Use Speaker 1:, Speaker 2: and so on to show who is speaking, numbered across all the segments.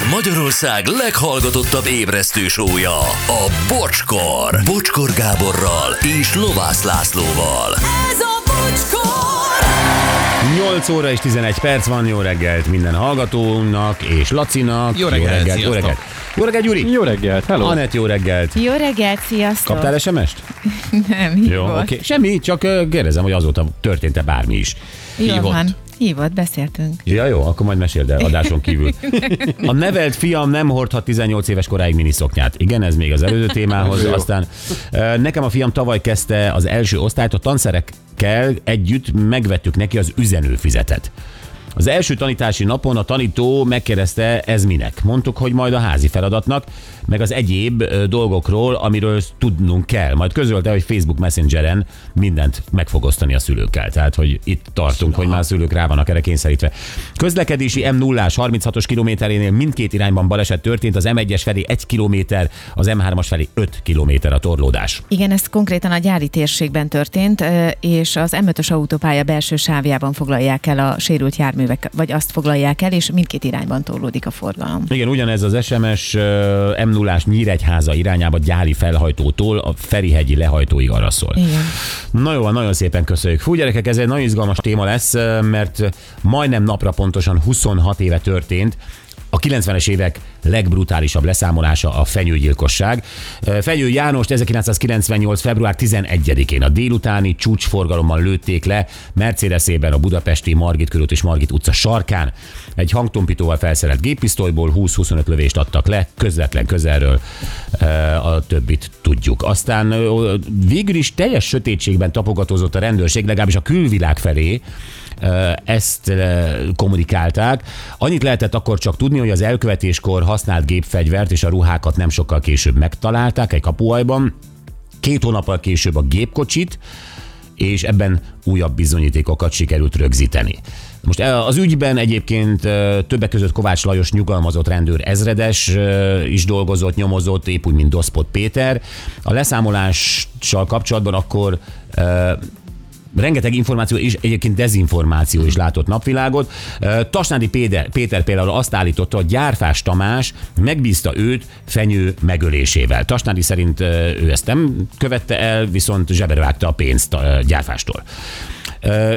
Speaker 1: Ez Magyarország leghallgatottabb ébresztő sója, a Bocskor. Bocskor Gáborral és Lovász Lászlóval.
Speaker 2: Ez a bocskor!
Speaker 3: 8 óra és 11 perc van, jó reggelt minden hallgatónak és Lacinak.
Speaker 4: Jó reggelt,
Speaker 3: jó reggelt, jó reggelt. Jó reggelt, Gyuri.
Speaker 5: Jó reggelt, hello!
Speaker 3: Anett, jó reggelt.
Speaker 6: Jó reggelt, sziasztok!
Speaker 3: Kaptál SMS-t?
Speaker 6: Nem,
Speaker 3: Jó, oké. Semmi, csak kérdezem, hogy azóta történt-e bármi is.
Speaker 6: Jó
Speaker 4: Hívott.
Speaker 6: van. Hívott, beszéltünk.
Speaker 3: Ja, jó, akkor majd meséld el adáson kívül. A nevelt fiam nem hordhat 18 éves koráig miniszoknyát. Igen, ez még az előző témához. Aztán nekem a fiam tavaly kezdte az első osztályt, a tanszerekkel együtt megvettük neki az üzenőfizetet. Az első tanítási napon a tanító megkérdezte, ez minek. Mondtuk, hogy majd a házi feladatnak, meg az egyéb dolgokról, amiről tudnunk kell. Majd közölte, hogy Facebook Messengeren mindent meg fog osztani a szülőkkel. Tehát, hogy itt tartunk, hogy már a szülők rá vannak erre kényszerítve. Közlekedési m 0 36-os kilométerénél mindkét irányban baleset történt, az M1-es felé 1 kilométer, az M3-as felé 5 kilométer a torlódás.
Speaker 6: Igen, ez konkrétan a gyári térségben történt, és az M5-ös autópálya belső sávjában foglalják el a sérült járművek, vagy azt foglalják el, és mindkét irányban torlódik a forgalom.
Speaker 3: Igen, ugyanez az SMS m 0 Nyíregyháza irányába gyári felhajtótól a Ferihegyi lehajtóig arra szól.
Speaker 6: Igen.
Speaker 3: Na jó, nagyon szépen köszönjük. Fú, gyerekek, ez egy nagyon izgalmas téma lesz, mert majdnem napra pontosan 26 éve történt, a 90-es évek legbrutálisabb leszámolása a fenyőgyilkosság. Fenyő Jánost 1998. február 11-én a délutáni csúcsforgalommal lőtték le Mercedesében a budapesti Margit körút és Margit utca sarkán. Egy hangtompítóval felszerelt géppisztolyból 20-25 lövést adtak le, közvetlen közelről a többit tudjuk. Aztán végül is teljes sötétségben tapogatózott a rendőrség, legalábbis a külvilág felé, ezt kommunikálták. Annyit lehetett akkor csak tudni, hogy az elkövetéskor használt gépfegyvert és a ruhákat nem sokkal később megtalálták egy kapuajban. Két hónappal később a gépkocsit, és ebben újabb bizonyítékokat sikerült rögzíteni. Most az ügyben egyébként többek között Kovács Lajos nyugalmazott rendőr ezredes is dolgozott, nyomozott, épp úgy, mint Doszpot Péter. A leszámolással kapcsolatban akkor rengeteg információ és egyébként dezinformáció is látott napvilágot. Tasnádi Péter, Péter például azt állította, hogy Gyárfás Tamás megbízta őt fenyő megölésével. Tasnádi szerint ő ezt nem követte el, viszont zsebre vágta a pénzt Gyárfástól.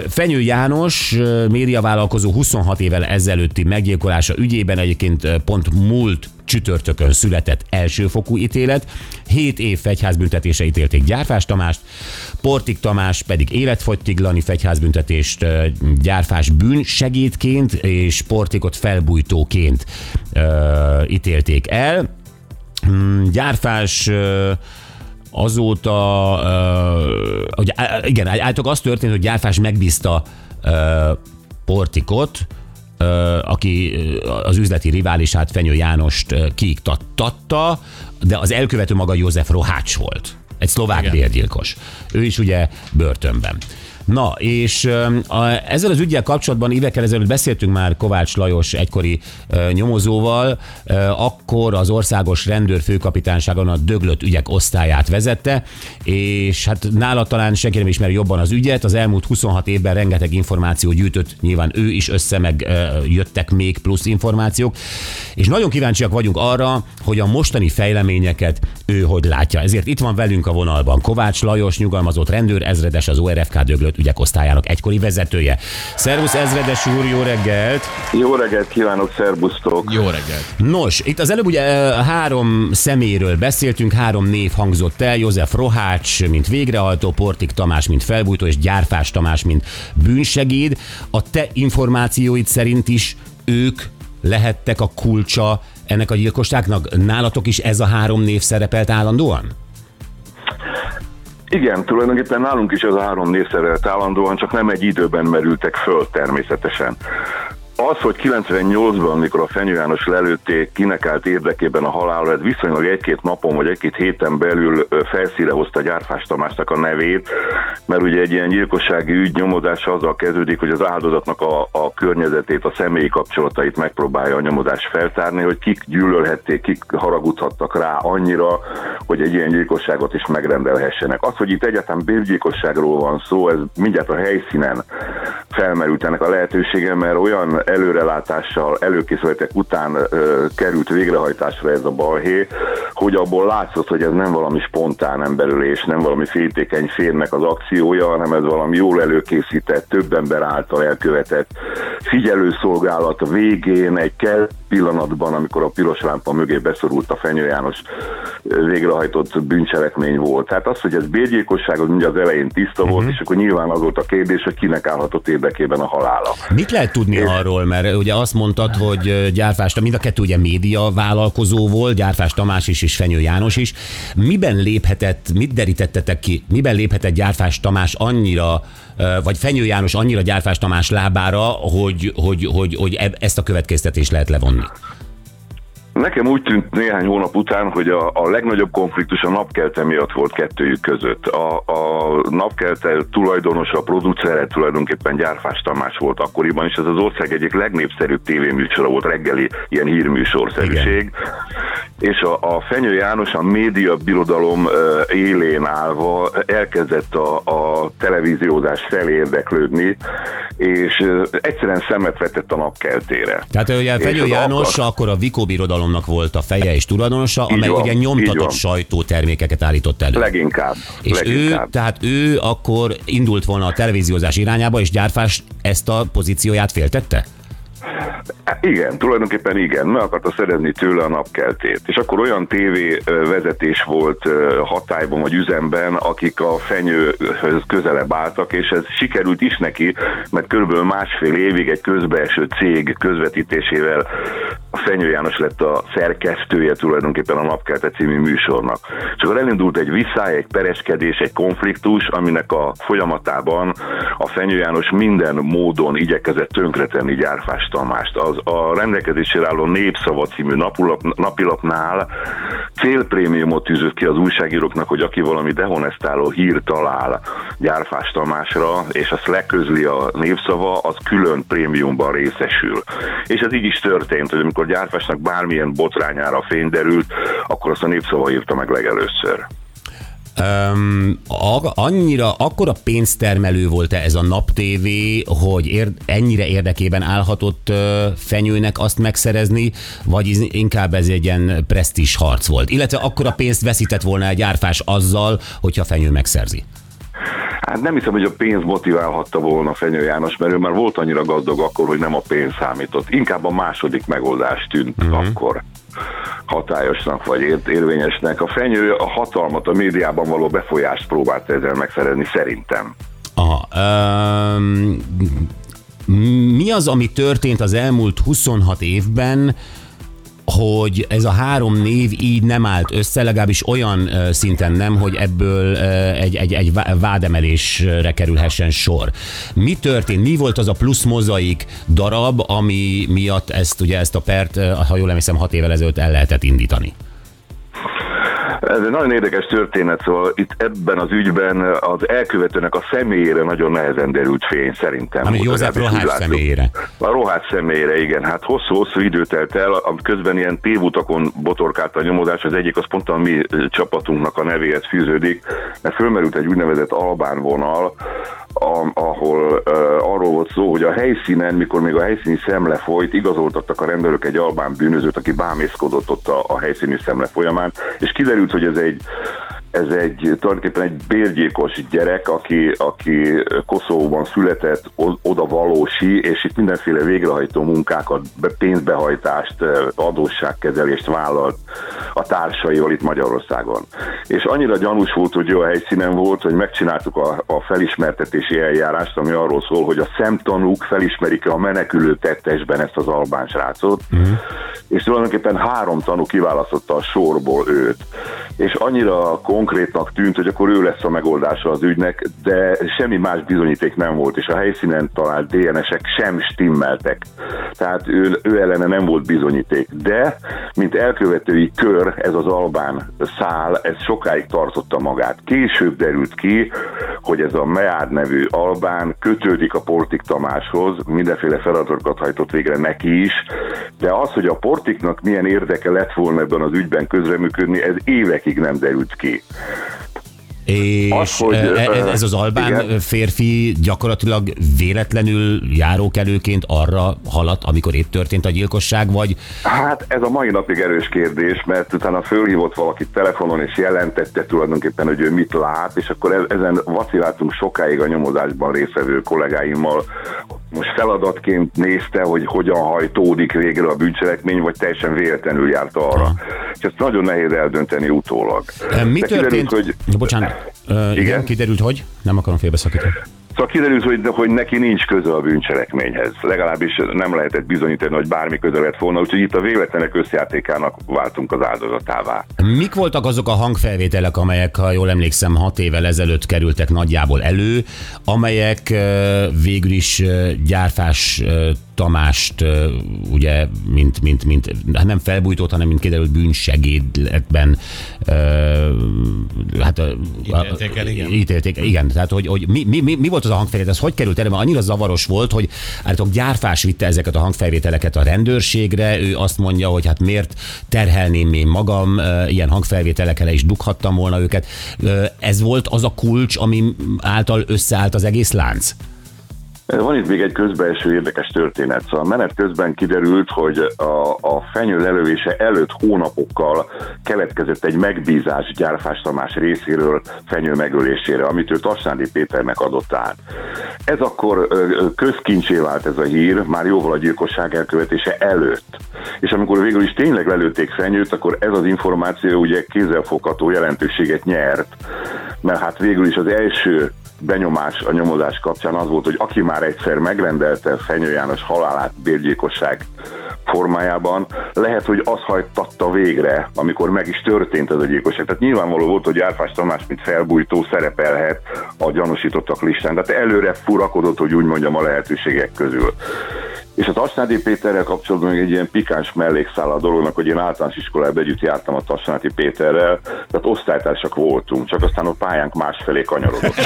Speaker 3: Fenyő János, médiavállalkozó 26 évvel ezelőtti meggyilkolása ügyében egyébként pont múlt csütörtökön született elsőfokú ítélet. 7 év fegyházbüntetése ítélték Gyárfás Tamást, Portik Tamás pedig életfogytiglani fegyházbüntetést Gyárfás bűn segédként és Portikot felbújtóként ö, ítélték el. Mm, Gyárfás ö, azóta, ö, hogy, igen, állítólag az történt, hogy Gyárfás megbízta ö, Portikot, aki az üzleti riválisát Fenyő Jánost kiiktatta, de az elkövető maga József Rohács volt. Egy szlovák bérgyilkos. Ő is ugye börtönben. Na, és a, ezzel az ügyel kapcsolatban évekkel ezelőtt beszéltünk már Kovács Lajos egykori ö, nyomozóval, ö, akkor az országos rendőr főkapitányságon a döglött ügyek osztályát vezette, és hát nála talán senki nem ismeri jobban az ügyet, az elmúlt 26 évben rengeteg információ gyűjtött, nyilván ő is össze, meg ö, jöttek még plusz információk, és nagyon kíváncsiak vagyunk arra, hogy a mostani fejleményeket ő hogy látja. Ezért itt van velünk a vonalban Kovács Lajos, nyugalmazott rendőr, ezredes az ORFK döglött ügyek osztályának egykori vezetője. Szervusz ezredes úr, jó reggelt!
Speaker 7: Jó reggelt kívánok, szerbusztok!
Speaker 4: Jó reggelt.
Speaker 3: Nos, itt az előbb ugye három szeméről beszéltünk, három név hangzott el, József Rohács, mint végrehajtó, Portik Tamás, mint felbújtó, és Gyárfás Tamás, mint bűnsegéd. A te információid szerint is ők lehettek a kulcsa ennek a gyilkosságnak? Nálatok is ez a három név szerepelt állandóan?
Speaker 7: Igen, tulajdonképpen nálunk is ez a három név szerelt állandóan, csak nem egy időben merültek föl természetesen. Az, hogy 98-ban, mikor a Fenyő János lelőtték, kinek állt érdekében a halálra, ez viszonylag egy-két napon vagy egy-két héten belül felszíre hozta Gyárfás Tamásnak a nevét, mert ugye egy ilyen gyilkossági ügy nyomozása azzal kezdődik, hogy az áldozatnak a, a környezetét, a személyi kapcsolatait megpróbálja a nyomozás feltárni, hogy kik gyűlölhették, kik haragudhattak rá annyira, hogy egy ilyen gyilkosságot is megrendelhessenek. Az, hogy itt egyáltalán bérgyilkosságról van szó, ez mindjárt a helyszínen felmerült ennek a lehetősége, mert olyan előrelátással, előkészületek után ö, került végrehajtásra ez a balhé, hogy abból látszott, hogy ez nem valami spontán emberülés, nem valami féltékeny férnek az akciója, hanem ez valami jól előkészített, több ember által elkövetett figyelőszolgálat végén egy kell pillanatban, amikor a piros lámpa mögé beszorult a Fenyő János végrehajtott bűncselekmény volt. Tehát az, hogy ez bérgyilkosság, az ugye az elején tiszta uh-huh. volt, és akkor nyilván az volt a kérdés, hogy kinek állhatott érdekében a halála.
Speaker 3: Mit lehet tudni és... arról, mert ugye azt mondtad, hogy Gyárfás, mind a kettő ugye média vállalkozó volt, Gyárfás Tamás is és Fenyő János is. Miben léphetett, mit derítettetek ki, miben léphetett Gyárfás Tamás annyira vagy Fenyő János annyira Gyárfás Tamás lábára, hogy, hogy, hogy, hogy ezt a következtetést lehet levonni? них.
Speaker 7: Nekem úgy tűnt néhány hónap után, hogy a, a legnagyobb konfliktus a napkelte miatt volt kettőjük között. A, a napkelte tulajdonosa, a producere tulajdonképpen Gyárfás Tamás volt akkoriban, és ez az ország egyik legnépszerűbb tévéműsora volt, reggeli ilyen hírműsorszerűség. És a, a Fenyő János a média birodalom élén állva elkezdett a, a televíziózás felé érdeklődni, és egyszerűen szemet vetett a napkeltére.
Speaker 3: Tehát ugye Fenyő János akkor a Vikó birodalom birodalomnak volt a feje és tulajdonosa, amely van, ugye nyomtatott sajtótermékeket állított elő.
Speaker 7: Leginkább.
Speaker 3: És
Speaker 7: leginkább.
Speaker 3: ő, tehát ő akkor indult volna a televíziózás irányába, és Gyárfás ezt a pozícióját féltette?
Speaker 7: Igen, tulajdonképpen igen, meg akarta szerezni tőle a napkeltét. És akkor olyan tévé vezetés volt hatályban vagy üzemben, akik a fenyőhöz közelebb álltak, és ez sikerült is neki, mert körülbelül másfél évig egy közbeeső cég közvetítésével Fenyő János lett a szerkesztője tulajdonképpen a Napkelte című műsornak. És akkor elindult egy visszáj, egy pereskedés, egy konfliktus, aminek a folyamatában a Fenyő János minden módon igyekezett tönkretenni Gyárfás Tamást. Az a rendelkezésére álló Népszava című napulap, napilapnál célprémiumot tűzött ki az újságíróknak, hogy aki valami dehonestáló hír talál Gyárfás Tamásra, és azt leközli a Népszava, az külön prémiumban részesül. És ez így is történt, hogy amikor Gyárfásnak bármilyen botrányára fény derült, akkor azt a Népszava írta meg legelőször.
Speaker 3: Um, annyira, akkora pénztermelő volt-e ez a naptévé, hogy ér, ennyire érdekében állhatott uh, fenyőnek azt megszerezni, vagy inkább ez egy ilyen presztis harc volt? Illetve akkora pénzt veszített volna egy árfás azzal, hogyha fenyő megszerzi?
Speaker 7: Hát nem hiszem, hogy a pénz motiválhatta volna Fenyő János, mert ő már volt annyira gazdag akkor, hogy nem a pénz számított. Inkább a második megoldás tűnt uh-huh. akkor hatályosnak vagy érvényesnek. A fenyő a hatalmat, a médiában való befolyást próbált ezzel megszerezni, szerintem.
Speaker 3: Aha. Um, mi az, ami történt az elmúlt 26 évben, hogy ez a három név így nem állt össze, legalábbis olyan szinten nem, hogy ebből egy, egy, egy vádemelésre kerülhessen sor. Mi történt? Mi volt az a plusz mozaik darab, ami miatt ezt, ugye ezt a pert, ha jól emlékszem, hat évvel ezelőtt el lehetett indítani?
Speaker 7: Ez egy nagyon érdekes történet, szóval itt ebben az ügyben az elkövetőnek a személyére nagyon nehezen derült fény szerintem.
Speaker 3: Ami József Rohács személyére.
Speaker 7: A Rohács személyére, igen. Hát hosszú-hosszú idő telt el, közben ilyen tévutakon botorkált a nyomozás, az egyik az pont a mi csapatunknak a nevéhez fűződik, mert fölmerült egy úgynevezett albán vonal, a, ahol uh, arról volt szó, hogy a helyszínen, mikor még a helyszíni szemle folyt, igazoltattak a rendőrök egy albán bűnözőt, aki bámészkodott ott a, a helyszíni szemle folyamán, és kiderült, hogy ez egy ez egy tulajdonképpen egy bérgyékos gyerek, aki, aki Koszovóban született, oda valósi, és itt mindenféle végrehajtó munkákat, pénzbehajtást, adósságkezelést vállalt a társaival itt Magyarországon. És annyira gyanús volt, hogy jó a helyszínen volt, hogy megcsináltuk a, a felismertetési eljárást, ami arról szól, hogy a szemtanúk felismerik a menekülő tettesben ezt az albán srácot, uh-huh. és tulajdonképpen három tanú kiválasztotta a sorból őt. És annyira kon konkrétnak tűnt, hogy akkor ő lesz a megoldása az ügynek, de semmi más bizonyíték nem volt, és a helyszínen talált DNS-ek sem stimmeltek. Tehát ő, ő ellene nem volt bizonyíték. De, mint elkövetői kör, ez az albán szál, ez sokáig tartotta magát. Később derült ki, hogy ez a Meád nevű albán kötődik a Portik Tamáshoz, mindenféle feladatokat hajtott végre neki is, de az, hogy a Portiknak milyen érdeke lett volna ebben az ügyben közreműködni, ez évekig nem derült ki.
Speaker 3: És
Speaker 7: Az, hogy,
Speaker 3: e- ez az albán
Speaker 7: igen.
Speaker 3: férfi gyakorlatilag véletlenül járókelőként arra haladt, amikor itt történt a gyilkosság, vagy
Speaker 7: Hát ez a mai napig erős kérdés, mert utána fölhívott valaki telefonon és jelentette tulajdonképpen, hogy ő mit lát, és akkor e- ezen vaciláltunk sokáig a nyomozásban részvevő kollégáimmal. Most feladatként nézte, hogy hogyan hajtódik végre a bűncselekmény, vagy teljesen véletlenül járt arra. És ezt nagyon nehéz eldönteni utólag.
Speaker 3: Mi
Speaker 7: De
Speaker 3: történt?
Speaker 7: Kiderült, hogy,
Speaker 3: Bocsánat, Ö, igen? Igen? kiderült, hogy? Nem akarom félbeszakítani.
Speaker 7: Szóval kiderült, hogy, hogy neki nincs köze a bűncselekményhez. Legalábbis nem lehetett bizonyítani, hogy bármi köze lett volna, úgyhogy itt a véletlenek összjátékának váltunk az áldozatává.
Speaker 3: Mik voltak azok a hangfelvételek, amelyek, ha jól emlékszem, hat évvel ezelőtt kerültek nagyjából elő, amelyek végül is gyárfás Tamást ugye, mint, mint, mint hát nem felbújtott, hanem mint kiderült bűnsegédletben hát, ö,
Speaker 4: Ítélték el, igen.
Speaker 3: Ítélték, igen. Tehát, hogy, hogy mi, mi, mi, volt az a hangfelvétel, ez hogy került elő? Mert annyira zavaros volt, hogy állítólag gyárfás vitte ezeket a hangfelvételeket a rendőrségre, ő azt mondja, hogy hát miért terhelném én magam, ilyen hangfelvételekkel is dughattam volna őket. Ez volt az a kulcs, ami által összeállt az egész lánc?
Speaker 7: Van itt még egy közbelső érdekes történet. Szóval menet közben kiderült, hogy a, a fenyő lelövése előtt hónapokkal keletkezett egy megbízás Gyárfás Tamás részéről fenyő megölésére, amit ő Tassándi Péternek adott át. Ez akkor közkincsé vált ez a hír, már jóval a gyilkosság elkövetése előtt. És amikor végül is tényleg lelőtték fenyőt, akkor ez az információ ugye kézzelfogható jelentőséget nyert, mert hát végül is az első benyomás a nyomozás kapcsán az volt, hogy aki már egyszer megrendelte Fenyő János halálát bérgyilkosság formájában, lehet, hogy az hajtatta végre, amikor meg is történt ez a gyilkosság. Tehát nyilvánvaló volt, hogy Árfás Tamás, mint felbújtó szerepelhet a gyanúsítottak listán. Tehát előre furakodott, hogy úgy mondjam, a lehetőségek közül. És az Tasnádi Péterrel kapcsolatban még egy ilyen pikáns mellékszál a dolognak, hogy én általános iskolába együtt jártam a Tasnádi Péterrel, tehát osztálytársak voltunk, csak aztán a pályánk másfelé kanyarodott.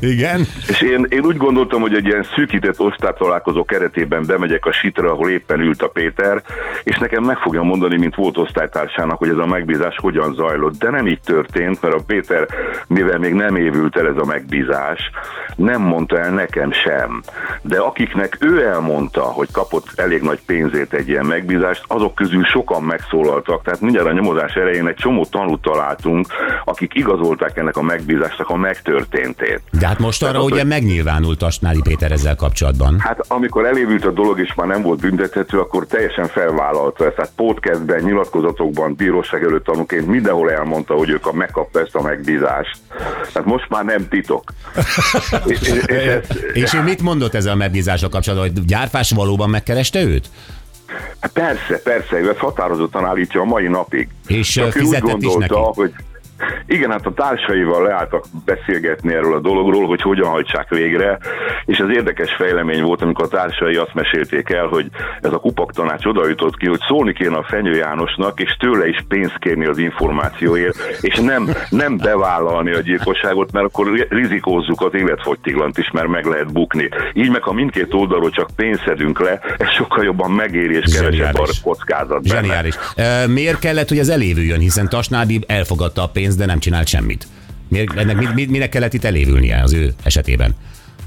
Speaker 3: Igen.
Speaker 7: És én, én úgy gondoltam, hogy egy ilyen szűkített osztálytalálkozó keretében bemegyek a sitre, ahol éppen ült a Péter, és nekem meg fogja mondani, mint volt osztálytársának, hogy ez a megbízás hogyan zajlott. De nem így történt, mert a Péter, mivel még nem évült el ez a megbízás, nem mondta el nekem sem. De akiknek ő elmondta, hogy kapott elég nagy pénzét egy ilyen megbízást, azok közül sokan megszólaltak. Tehát mindjárt a nyomozás elején egy csomó tanút találtunk, akik igazolták ennek a megbízásnak a megtörténtét.
Speaker 3: De hát most arra
Speaker 7: Tehát
Speaker 3: ugye
Speaker 7: hogy-
Speaker 3: megnyilvánult a Snádi Péter ezzel kapcsolatban.
Speaker 7: Hát amikor elévült a dolog és már nem volt büntethető, akkor teljesen felvállalta ezt. Tehát podcastben, nyilatkozatokban, bíróság előtt tanúként mindenhol elmondta, hogy ők a, megkapta ezt a megbízást. Tehát most már nem titok. és, és, és ez,
Speaker 3: És ő mit mondott ezzel a megbízással kapcsolatban, hogy Gyárfás valóban megkereste őt?
Speaker 7: hát persze, persze, ő ezt határozottan állítja a mai napig.
Speaker 3: És,
Speaker 7: Csak
Speaker 3: ö,
Speaker 7: ő úgy
Speaker 3: fizetett is
Speaker 7: gondolta,
Speaker 3: neki?
Speaker 7: hogy igen, hát a társaival leálltak beszélgetni erről a dologról, hogy hogyan hajtsák végre, és az érdekes fejlemény volt, amikor a társai azt mesélték el, hogy ez a kupak tanács oda jutott ki, hogy szólni kéne a Fenyő Jánosnak, és tőle is pénzt kérni az információért, és nem, nem bevállalni a gyilkosságot, mert akkor rizikózzuk az életfogytiglant is, mert meg lehet bukni. Így meg, ha mindkét oldalról csak pénzt szedünk le, ez sokkal jobban megéri, és kevesebb a kockázat. benne.
Speaker 3: Zseniális. Ö, Miért kellett, hogy az elévüljön, hiszen Tasnádi elfogadta a pénzt, de nem csinált semmit? Miért, ennek mi, mi, minek kellett itt elévülnie az ő esetében?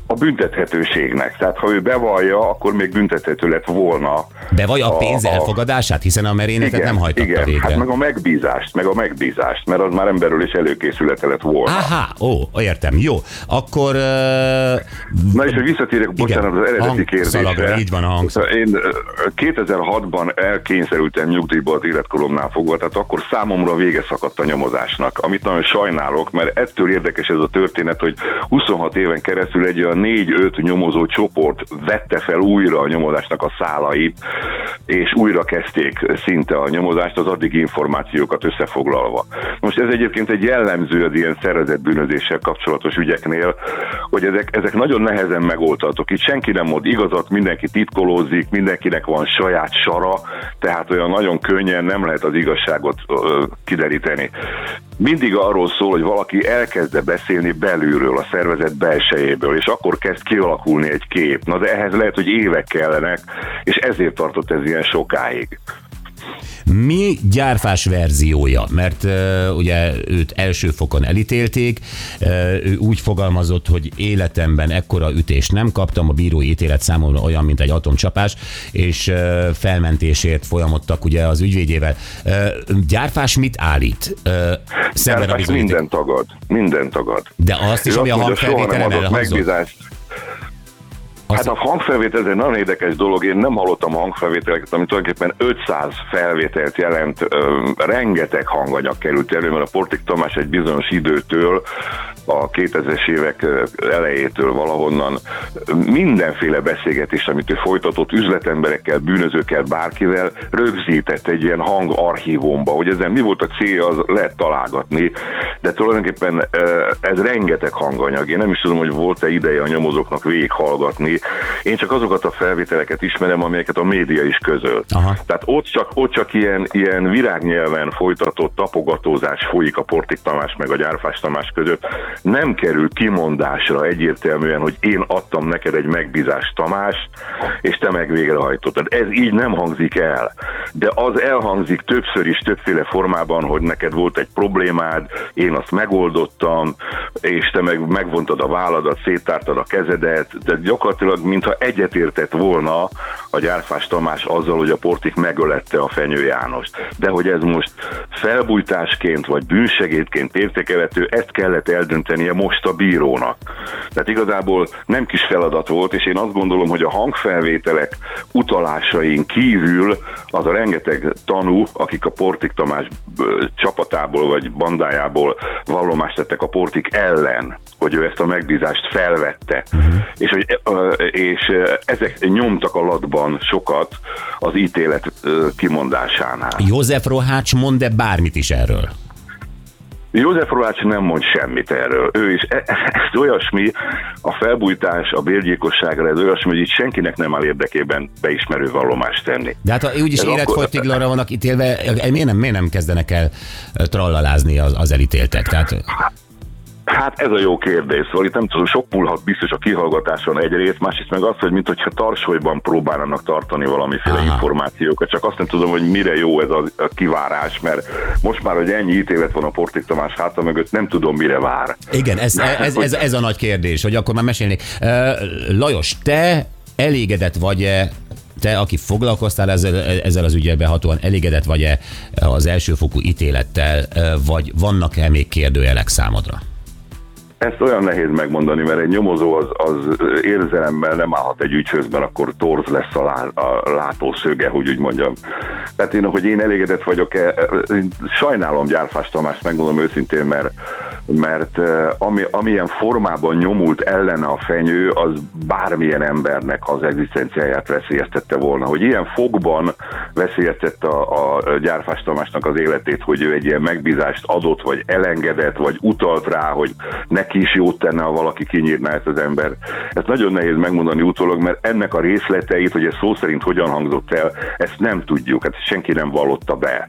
Speaker 7: A büntethetőségnek. Tehát ha ő bevallja, akkor még büntethető lett volna.
Speaker 3: Vagy a pénz
Speaker 7: A- a-
Speaker 3: elfogadását, hiszen a merénetet nem hajtotta
Speaker 7: igen,
Speaker 3: végre.
Speaker 7: hát meg a megbízást, meg a megbízást, mert az már emberről is előkészülete lett volna.
Speaker 3: Aha, ó, értem, jó. Akkor... Uh,
Speaker 7: Na és hogy visszatérek, bocsánat, az eredeti
Speaker 3: Hangszalagra,
Speaker 7: kérdésre.
Speaker 3: így van a hangszal.
Speaker 7: Én ö, 2006-ban elkényszerültem nyugdíjba az életkoromnál fogva, tehát akkor számomra vége szakadt a nyomozásnak, amit nagyon sajnálok, mert ettől érdekes ez a történet, hogy 26 éven keresztül egy olyan 4-5 nyomozó csoport vette fel újra a nyomozásnak a szálait, és újra kezdték szinte a nyomozást, az addigi információkat összefoglalva. Most ez egyébként egy jellemző az ilyen szervezett bűnözéssel kapcsolatos ügyeknél, hogy ezek, ezek nagyon nehezen megoldhatók. Itt senki nem mond igazat, mindenki titkolózik, mindenkinek van saját sara, tehát olyan nagyon könnyen nem lehet az igazságot ö, kideríteni. Mindig arról szól, hogy valaki elkezde beszélni belülről, a szervezet belsejéből, és akkor kezd kialakulni egy kép. Na de ehhez lehet, hogy évek kellenek, és ezért tartott ez ilyen sokáig.
Speaker 3: Mi gyárfás verziója? Mert uh, ugye őt első fokon elítélték, uh, ő úgy fogalmazott, hogy életemben ekkora ütést nem kaptam, a bírói ítélet számomra olyan, mint egy atomcsapás, és uh, felmentésért folyamodtak ugye az ügyvédjével. Uh, gyárfás mit állít? Uh,
Speaker 7: Gyárfás minden tagad, minden tagad.
Speaker 3: De azt is, ami a
Speaker 7: azt
Speaker 3: hangfelvételen elhangzott.
Speaker 7: megbízást. Hát a hangfelvétel ez egy nagyon érdekes dolog, én nem hallottam hangfelvételeket, ami tulajdonképpen 500 felvételt jelent, ö, rengeteg hanganyag került elő, mert a Portik Tamás egy bizonyos időtől, a 2000-es évek elejétől valahonnan mindenféle beszélgetést, amit ő folytatott üzletemberekkel, bűnözőkkel, bárkivel, rögzített egy ilyen hangarchívumba, hogy ezen mi volt a célja, az lehet találgatni, de tulajdonképpen ö, ez rengeteg hanganyag. Én nem is tudom, hogy volt-e ideje a nyomozóknak végighallgatni. Én csak azokat a felvételeket ismerem, amelyeket a média is közöl.
Speaker 3: Aha.
Speaker 7: Tehát ott csak, ott csak ilyen, ilyen virágnyelven folytatott tapogatózás folyik a Portik Tamás meg a Gyárfás Tamás között. Nem kerül kimondásra egyértelműen, hogy én adtam neked egy megbízást Tamás, és te meg végrehajtottad. Ez így nem hangzik el. De az elhangzik többször is, többféle formában, hogy neked volt egy problémád, én azt megoldottam, és te meg megvontad a válladat, széttártad a kezedet, de gyakorlatilag mintha egyetértett volna a Gyárfás Tamás azzal, hogy a Portik megölette a Fenyő Jánost. De hogy ez most felbújtásként vagy bűnsegédként értékelhető, ezt kellett eldöntenie most a bírónak. Tehát igazából nem kis feladat volt, és én azt gondolom, hogy a hangfelvételek utalásain kívül az a rengeteg tanú, akik a Portik Tamás csapatából vagy bandájából vallomást tettek a Portik ellen, hogy ő ezt a megbízást felvette, uh-huh. és, hogy, és ezek nyomtak a latban sokat az ítélet kimondásánál.
Speaker 3: József Rohács mond-e bármit is erről?
Speaker 7: József Rolács nem mond semmit erről. Ő is, e- ez olyasmi, a felbújtás, a bérgyilkosságra, ez olyasmi, hogy itt senkinek nem áll érdekében beismerő vallomást tenni.
Speaker 3: De hát ha úgyis életfogytiglanra vannak ítélve, miért nem, miért nem kezdenek el trallalázni az, az elítéltek? Tehát
Speaker 7: Hát ez a jó kérdés, szóval itt nem tudom, sok múlhat biztos a kihallgatáson egyrészt, másrészt meg az, hogy mintha tarsolyban próbálnának tartani valamiféle
Speaker 3: Aha.
Speaker 7: információkat, csak azt nem tudom, hogy mire jó ez a, a kivárás, mert most már, hogy ennyi ítélet van a Portik Tamás háta mögött, nem tudom, mire vár.
Speaker 3: igen, ez, ez, ez, ez a nagy kérdés, hogy akkor már mesélnék. Lajos, te elégedett vagy-e te, aki foglalkoztál ezzel, ezzel az ügyel behatóan, elégedett vagy-e az elsőfokú ítélettel, vagy vannak-e még kérdőjelek számodra?
Speaker 7: Ezt olyan nehéz megmondani, mert egy nyomozó az, az érzelemmel nem állhat egy ügyhöz, mert akkor torz lesz a, lá, a látószöge, hogy úgy mondjam. Tehát én, hogy én elégedett vagyok-e, én sajnálom Gyárfás Tamást, megmondom őszintén, mert, mert eh, ami, amilyen formában nyomult ellene a fenyő, az bármilyen embernek az egzisztenciáját veszélyeztette volna. Hogy ilyen fogban veszélyeztette a, a Gyárfás Tamásnak az életét, hogy ő egy ilyen megbízást adott, vagy elengedett, vagy utalt rá, hogy neki is jót tenne, ha valaki kinyírná ezt az ember. Ezt nagyon nehéz megmondani utólag, mert ennek a részleteit, hogy ez szó szerint hogyan hangzott el, ezt nem tudjuk, hát senki nem vallotta be.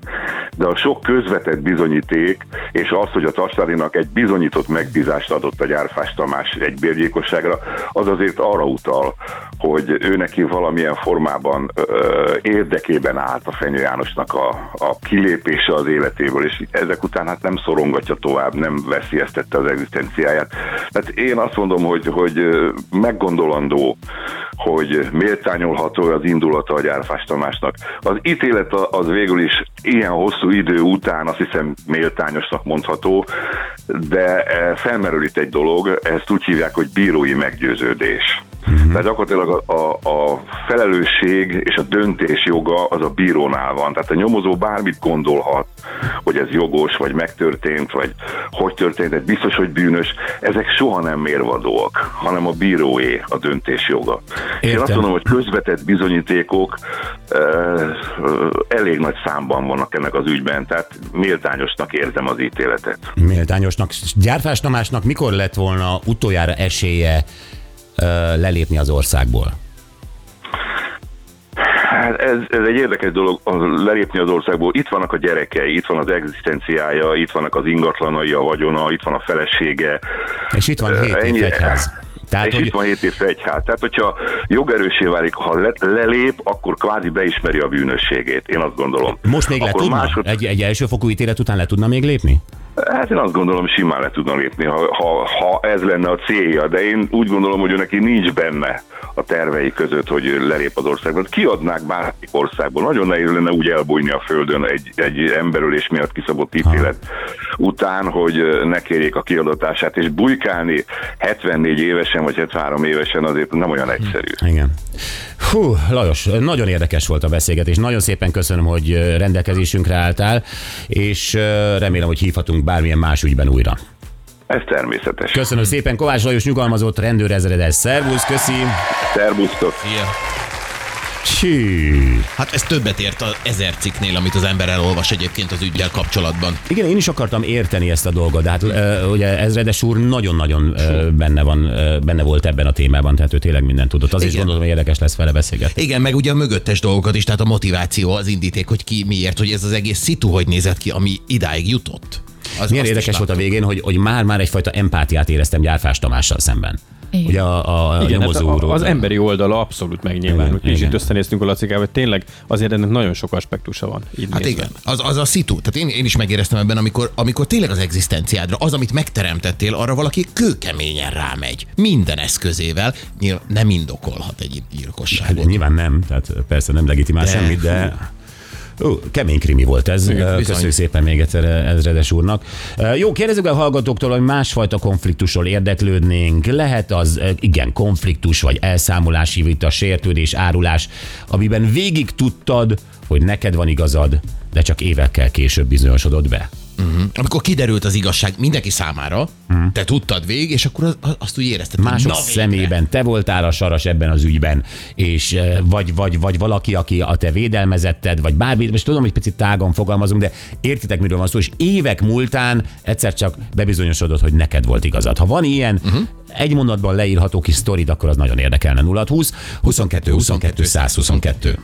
Speaker 7: De a sok közvetett bizonyíték, és az, hogy a Tastárinak egy bizonyított megbízást adott a Gyárfás Tamás egy bérgyilkosságra, az azért arra utal, hogy ő neki valamilyen formában ö, érdekében állt a Fenyő Jánosnak a, a kilépése az életéből, és ezek után hát nem szorongatja tovább, nem veszélyeztette az egzisztenciáját. Tehát én azt mondom, hogy, hogy meggondolandó, hogy méltányolható az indulata a Gyárfás Tamásnak. Az ítélet az végül is ilyen hosszú idő után azt hiszem méltányosnak mondható, de eh, felmerül itt egy dolog, ezt úgy hívják, hogy bírói meggyőződés. Uh-huh. Tehát gyakorlatilag a, a, a felelősség és a döntés joga az a bírónál van. Tehát a nyomozó bármit gondolhat, hogy ez jogos, vagy megtörtént, vagy hogy történt, ez biztos, hogy bűnös. Ezek soha nem mérvadóak, hanem a bíróé a döntés joga. Én
Speaker 3: Értem.
Speaker 7: azt mondom, hogy közvetett bizonyítékok ö, elég nagy számban vannak ennek az ügyben, tehát méltányosnak érzem az ítéletet.
Speaker 3: Méltányosnak. Gyárfás Tamásnak mikor lett volna utoljára esélye lelépni az országból?
Speaker 7: Hát ez, ez egy érdekes dolog lelépni az országból. Itt vannak a gyerekei, itt van az egzisztenciája, itt vannak az ingatlanai, a vagyona, itt van a felesége.
Speaker 3: És itt van hét
Speaker 7: ennyi-
Speaker 3: évfegyház. Tehát,
Speaker 7: és
Speaker 3: hogy-
Speaker 7: itt van 7 év fegyhát. Tehát, hogyha jogerősé válik, ha le, lelép, akkor kvázi beismeri a bűnösségét. Én azt gondolom.
Speaker 3: Most még le
Speaker 7: akkor
Speaker 3: tudna?
Speaker 7: másod-
Speaker 3: Egy, egy elsőfokú ítélet után le tudna még lépni?
Speaker 7: Hát én azt gondolom, simán le tudna lépni, ha, ha, ha ez lenne a célja, de én úgy gondolom, hogy ő neki nincs benne a tervei között, hogy lelép az országban. Kiadnák bármelyik országból. Nagyon nehéz lenne úgy elbújni a földön egy, egy emberölés miatt kiszabott ítélet után, hogy ne kérjék a kiadatását, és bujkálni 74 évesen vagy 73 évesen azért nem olyan egyszerű.
Speaker 3: Igen. Hú, Lajos, nagyon érdekes volt a beszélgetés. Nagyon szépen köszönöm, hogy rendelkezésünkre álltál, és remélem, hogy hívhatunk bármilyen más ügyben újra.
Speaker 7: Ez természetes.
Speaker 3: Köszönöm szépen, Kovács Lajos nyugalmazott rendőrezredes. Szervusz, köszi!
Speaker 7: Szerbusztok!
Speaker 4: Ilyen.
Speaker 3: Csű.
Speaker 4: Hát ez többet ért az ezer cikknél, amit az ember elolvas egyébként az ügyel kapcsolatban.
Speaker 3: Igen, én is akartam érteni ezt a dolgot, de hát ö, ugye Ezredes úr nagyon-nagyon ö, benne, van, ö, benne volt ebben a témában, tehát ő tényleg mindent tudott. Azért is
Speaker 4: Igen.
Speaker 3: gondolom, hogy érdekes lesz vele beszélgetni.
Speaker 4: Igen, meg ugye a mögöttes dolgokat is, tehát a motiváció, az indíték, hogy ki miért, hogy ez az egész szitu hogy nézett ki, ami idáig jutott. Az,
Speaker 3: Milyen érdekes volt a végén, hogy, hogy már-már egyfajta empátiát éreztem Gyárfás Tamással szemben.
Speaker 6: Igen.
Speaker 3: Ugye a, a,
Speaker 5: Igen, hát a- az emberi oldala abszolút megnyilvánul. Kicsit
Speaker 3: igen.
Speaker 5: összenéztünk a Lacikával, hogy tényleg azért ennek nagyon sok aspektusa van. Így
Speaker 4: Hát
Speaker 5: nézve.
Speaker 4: igen, az, az a szitu. Tehát én, én is megéreztem ebben, amikor, amikor tényleg az egzisztenciádra, az, amit megteremtettél, arra valaki kőkeményen rámegy. Minden eszközével. Nyilván nem indokolhat egy gyilkosságot.
Speaker 3: Hát, nyilván nem, tehát persze nem legitimál
Speaker 4: De-
Speaker 3: semmit, de Ó, kemény krimi volt ez.
Speaker 4: Igen, bizony.
Speaker 3: Köszönjük szépen még egyszer Ezredes úrnak. Jó, kérdezzük a hallgatóktól, hogy másfajta konfliktusról érdeklődnénk. Lehet az, igen, konfliktus, vagy elszámolási vita, sértődés, árulás, amiben végig tudtad, hogy neked van igazad, de csak évekkel később bizonyosodott be.
Speaker 4: Amikor kiderült az igazság mindenki számára, hmm. te tudtad végig, és akkor az, az- azt úgy érezted,
Speaker 3: Mások
Speaker 4: na
Speaker 3: szemében te voltál a saras ebben az ügyben, és eh, vagy, vagy, vagy valaki, aki a te védelmezetted, vagy bármi, most tudom, hogy picit tágon fogalmazunk, de értitek, miről van szó, és évek múltán egyszer csak bebizonyosodott, hogy neked volt igazad. Ha van ilyen, uh-huh. egy mondatban leírható kis sztorid, akkor az nagyon érdekelne. 0 20 22 22 122.